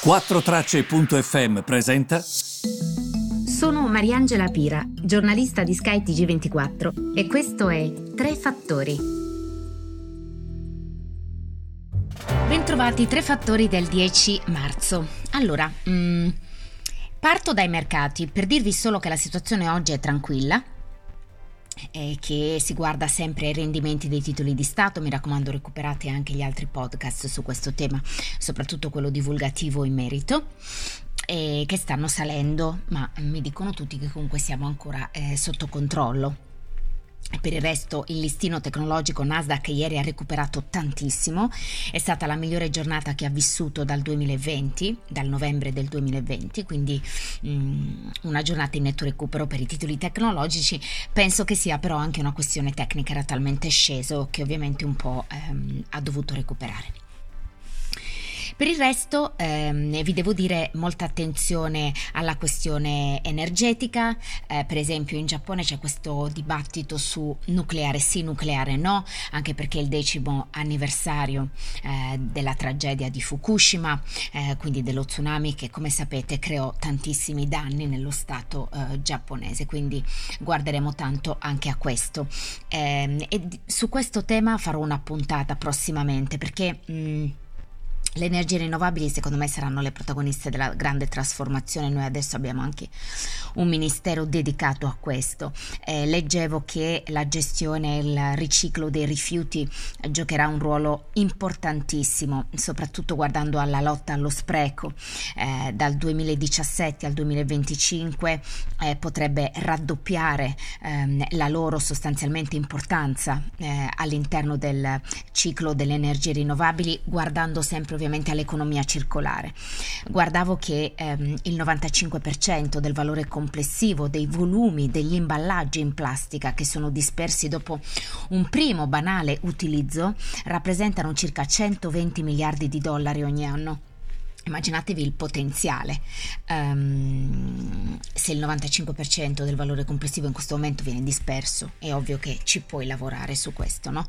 4Tracce.fm presenta. Sono Mariangela Pira, giornalista di Sky TG24 e questo è Tre Fattori. Bentrovati Tre Fattori del 10 marzo. Allora, mm, parto dai mercati per dirvi solo che la situazione oggi è tranquilla eh, che si guarda sempre ai rendimenti dei titoli di Stato. Mi raccomando, recuperate anche gli altri podcast su questo tema, soprattutto quello divulgativo in merito. Eh, che stanno salendo, ma mi dicono tutti che comunque siamo ancora eh, sotto controllo. Per il resto il listino tecnologico Nasdaq ieri ha recuperato tantissimo, è stata la migliore giornata che ha vissuto dal 2020, dal novembre del 2020, quindi um, una giornata in netto recupero per i titoli tecnologici, penso che sia però anche una questione tecnica, era talmente sceso che ovviamente un po' um, ha dovuto recuperare. Per il resto ehm, vi devo dire molta attenzione alla questione energetica, eh, per esempio in Giappone c'è questo dibattito su nucleare sì, nucleare no, anche perché è il decimo anniversario eh, della tragedia di Fukushima, eh, quindi dello tsunami che come sapete creò tantissimi danni nello stato eh, giapponese, quindi guarderemo tanto anche a questo. Ehm, e su questo tema farò una puntata prossimamente perché... Mh, mm, le energie rinnovabili secondo me saranno le protagoniste della grande trasformazione, noi adesso abbiamo anche un ministero dedicato a questo. Eh, leggevo che la gestione e il riciclo dei rifiuti giocherà un ruolo importantissimo, soprattutto guardando alla lotta allo spreco. Eh, dal 2017 al 2025 eh, potrebbe raddoppiare ehm, la loro sostanzialmente importanza eh, all'interno del ciclo delle energie rinnovabili, guardando sempre ovviamente all'economia circolare. Guardavo che ehm, il 95% del valore complessivo dei volumi degli imballaggi in plastica che sono dispersi dopo un primo banale utilizzo rappresentano circa 120 miliardi di dollari ogni anno. Immaginatevi il potenziale. Um, se il 95% del valore complessivo in questo momento viene disperso, è ovvio che ci puoi lavorare su questo, no?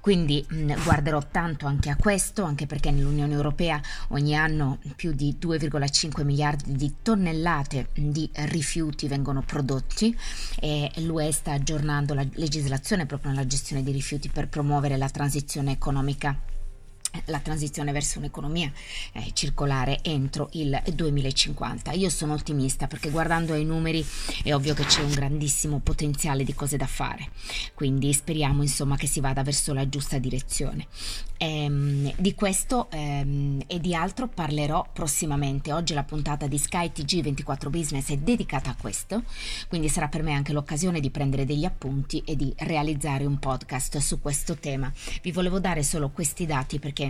Quindi mh, guarderò tanto anche a questo, anche perché nell'Unione Europea ogni anno più di 2,5 miliardi di tonnellate di rifiuti vengono prodotti e l'UE sta aggiornando la legislazione proprio nella gestione dei rifiuti per promuovere la transizione economica la transizione verso un'economia eh, circolare entro il 2050. Io sono ottimista perché guardando ai numeri è ovvio che c'è un grandissimo potenziale di cose da fare, quindi speriamo insomma che si vada verso la giusta direzione. Ehm, di questo ehm, e di altro parlerò prossimamente. Oggi la puntata di Sky TG24 Business è dedicata a questo, quindi sarà per me anche l'occasione di prendere degli appunti e di realizzare un podcast su questo tema. Vi volevo dare solo questi dati perché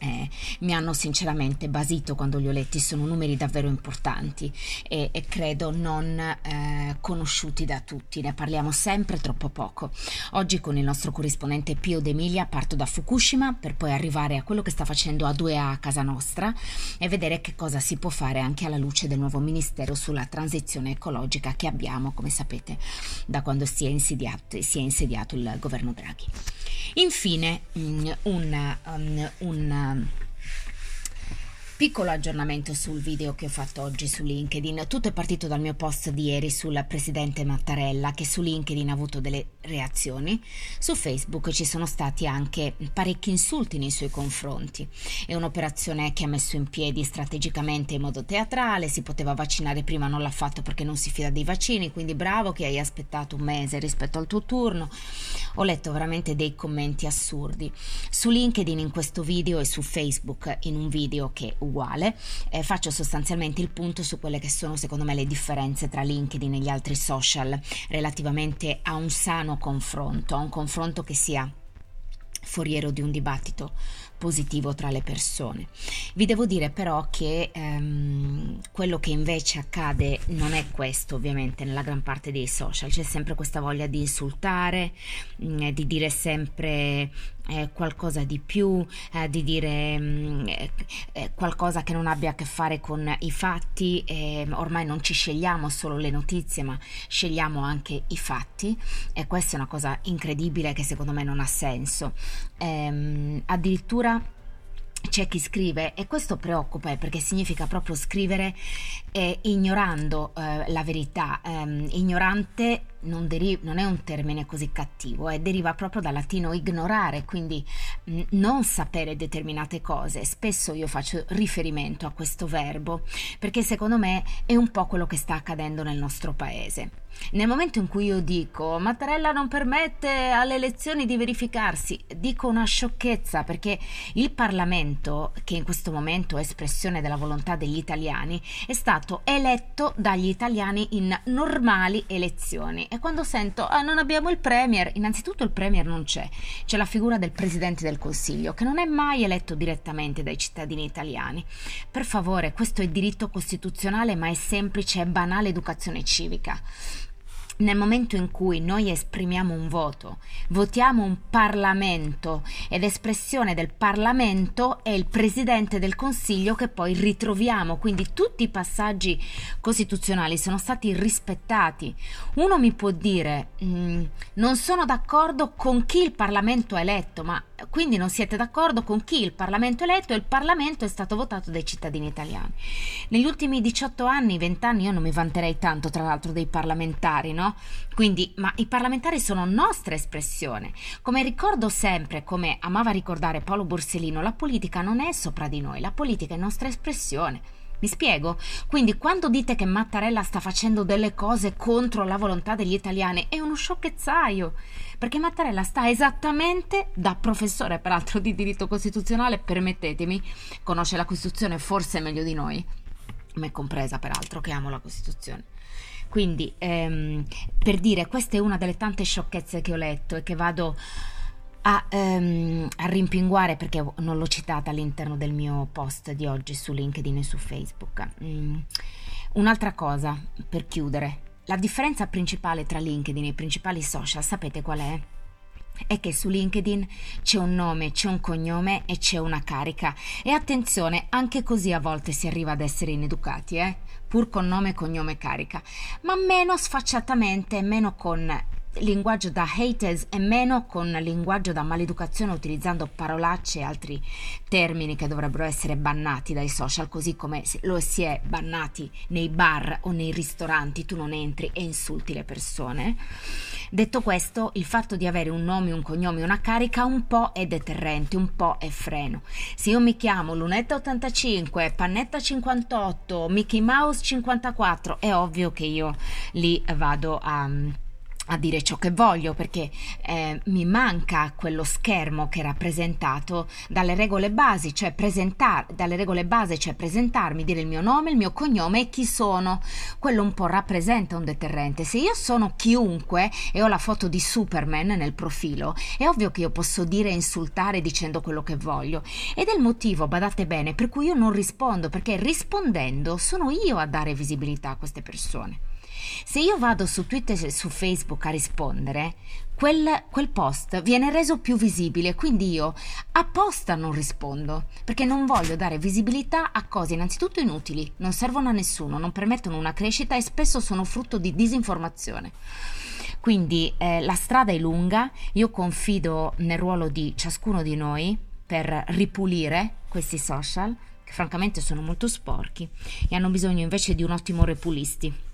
eh, mi hanno sinceramente basito quando li ho letti, sono numeri davvero importanti e, e credo non eh, conosciuti da tutti, ne parliamo sempre troppo poco. Oggi con il nostro corrispondente Pio D'Emilia parto da Fukushima per poi arrivare a quello che sta facendo A2A a casa nostra e vedere che cosa si può fare anche alla luce del nuovo ministero sulla transizione ecologica che abbiamo, come sapete, da quando si è insediato, si è insediato il governo Draghi. Infine, mm, un, um, un Piccolo aggiornamento sul video che ho fatto oggi su LinkedIn. Tutto è partito dal mio post di ieri sul presidente Mattarella che su LinkedIn ha avuto delle reazioni. Su Facebook ci sono stati anche parecchi insulti nei suoi confronti. È un'operazione che ha messo in piedi strategicamente in modo teatrale, si poteva vaccinare prima, non l'ha fatto perché non si fida dei vaccini, quindi bravo che hai aspettato un mese rispetto al tuo turno. Ho letto veramente dei commenti assurdi. Su LinkedIn in questo video e su Facebook in un video che uguale, eh, faccio sostanzialmente il punto su quelle che sono secondo me le differenze tra LinkedIn e gli altri social relativamente a un sano confronto, a un confronto che sia foriero di un dibattito positivo tra le persone. Vi devo dire però che ehm, quello che invece accade non è questo ovviamente nella gran parte dei social, c'è sempre questa voglia di insultare, mh, mm, di dire sempre qualcosa di più, eh, di dire mh, mm, eh, qualcosa che non abbia a che fare con i fatti, ormai non ci scegliamo solo le notizie ma scegliamo anche i fatti e questa è una cosa incredibile che secondo me non ha senso. Ehm, addirittura c'è chi scrive e questo preoccupa eh, perché significa proprio scrivere eh, ignorando eh, la verità. Eh, ignorante non, deri- non, è un termine così cattivo, eh, deriva proprio dal latino ignorare, quindi mh, non sapere determinate cose. Spesso io faccio riferimento a questo verbo perché secondo me è un po' quello che sta accadendo nel nostro paese. Nel momento in cui io dico Mattarella non permette alle elezioni di verificarsi, dico una sciocchezza perché il Parlamento, che in questo momento è espressione della volontà degli italiani, è stato eletto dagli italiani in normali elezioni. E quando sento ah, non abbiamo il Premier, innanzitutto il Premier non c'è, c'è la figura del Presidente del Consiglio che non è mai eletto direttamente dai cittadini italiani. Per favore, questo è diritto costituzionale ma è semplice e banale educazione civica nel momento in cui noi esprimiamo un voto, votiamo un Parlamento ed espressione del Parlamento è il Presidente del Consiglio che poi ritroviamo, quindi tutti i passaggi costituzionali sono stati rispettati. Uno mi può dire mm, non sono d'accordo con chi il Parlamento ha eletto, ma quindi non siete d'accordo con chi il Parlamento ha eletto e il Parlamento è stato votato dai cittadini italiani. Negli ultimi 18 anni, 20 anni, io non mi vanterei tanto tra l'altro dei parlamentari, no? Quindi, ma i parlamentari sono nostra espressione. Come ricordo sempre, come amava ricordare Paolo Borsellino, la politica non è sopra di noi, la politica è nostra espressione. Mi spiego? Quindi quando dite che Mattarella sta facendo delle cose contro la volontà degli italiani è uno sciocchezzaio, perché Mattarella sta esattamente, da professore peraltro di diritto costituzionale, permettetemi, conosce la Costituzione forse meglio di noi, me compresa peraltro che amo la Costituzione. Quindi, ehm, per dire, questa è una delle tante sciocchezze che ho letto e che vado a, ehm, a, rimpinguare perché non l'ho citata all'interno del mio post di oggi su LinkedIn e su Facebook. Mm. Un'altra cosa per chiudere. La differenza principale tra LinkedIn e i principali social, sapete qual è? È che su LinkedIn c'è un nome, c'è un cognome e c'è una carica. E attenzione, anche così a volte si arriva ad essere ineducati, eh? pur con nome, cognome carica, ma meno sfacciatamente, meno con linguaggio da haters e meno con linguaggio da maleducazione utilizzando parolacce e altri termini che dovrebbero essere bannati dai social, così come lo si è bannati nei bar o nei ristoranti, tu non entri e insulti le persone. Detto questo, il fatto di avere un nome, un cognome, una carica un po' è deterrente, un po' è freno. Se io mi chiamo Lunetta85, Pannetta58, Mickey Mouse 54, è ovvio che io lì vado a a dire ciò che voglio perché eh, mi manca quello schermo che è rappresentato dalle regole basi, cioè presentar, dalle regole base, cioè presentarmi, dire il mio nome, il mio cognome e chi sono. Quello un po' rappresenta un deterrente. Se io sono chiunque e ho la foto di Superman nel profilo, è ovvio che io posso dire e insultare dicendo quello che voglio. Ed è il motivo, badate bene, per cui io non rispondo, perché rispondendo sono io a dare visibilità a queste persone. Se io vado su Twitter e su Facebook a rispondere, quel, quel, post viene reso più visibile, quindi io apposta non rispondo, perché non voglio dare visibilità a cose innanzitutto inutili, non servono a nessuno, non permettono una crescita e spesso sono frutto di disinformazione. Quindi eh, la strada è lunga, io confido nel ruolo di ciascuno di noi per ripulire questi social, che francamente sono molto sporchi e hanno bisogno invece di un ottimo repulisti.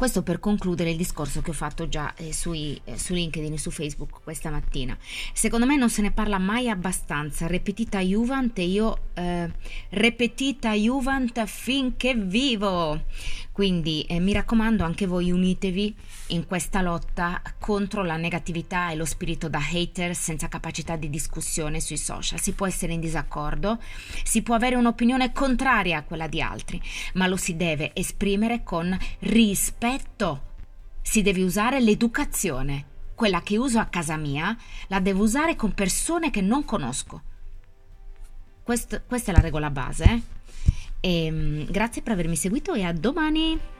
Questo per concludere il discorso che ho fatto già eh, sui, eh, su LinkedIn e su Facebook questa mattina. Secondo me non se ne parla mai abbastanza. Repetita Juvent e io eh, repetita Juvent finché vivo. Quindi eh, mi raccomando anche voi unitevi in questa lotta contro la negatività e lo spirito da hater senza capacità di discussione sui social. Si può essere in disaccordo, si può avere un'opinione contraria a quella di altri, ma lo si deve esprimere con rispetto. Si deve usare l'educazione. Quella che uso a casa mia la devo usare con persone che non conosco. Quest, questa è la regola base. Eh? E, ehm, grazie per avermi seguito e a domani!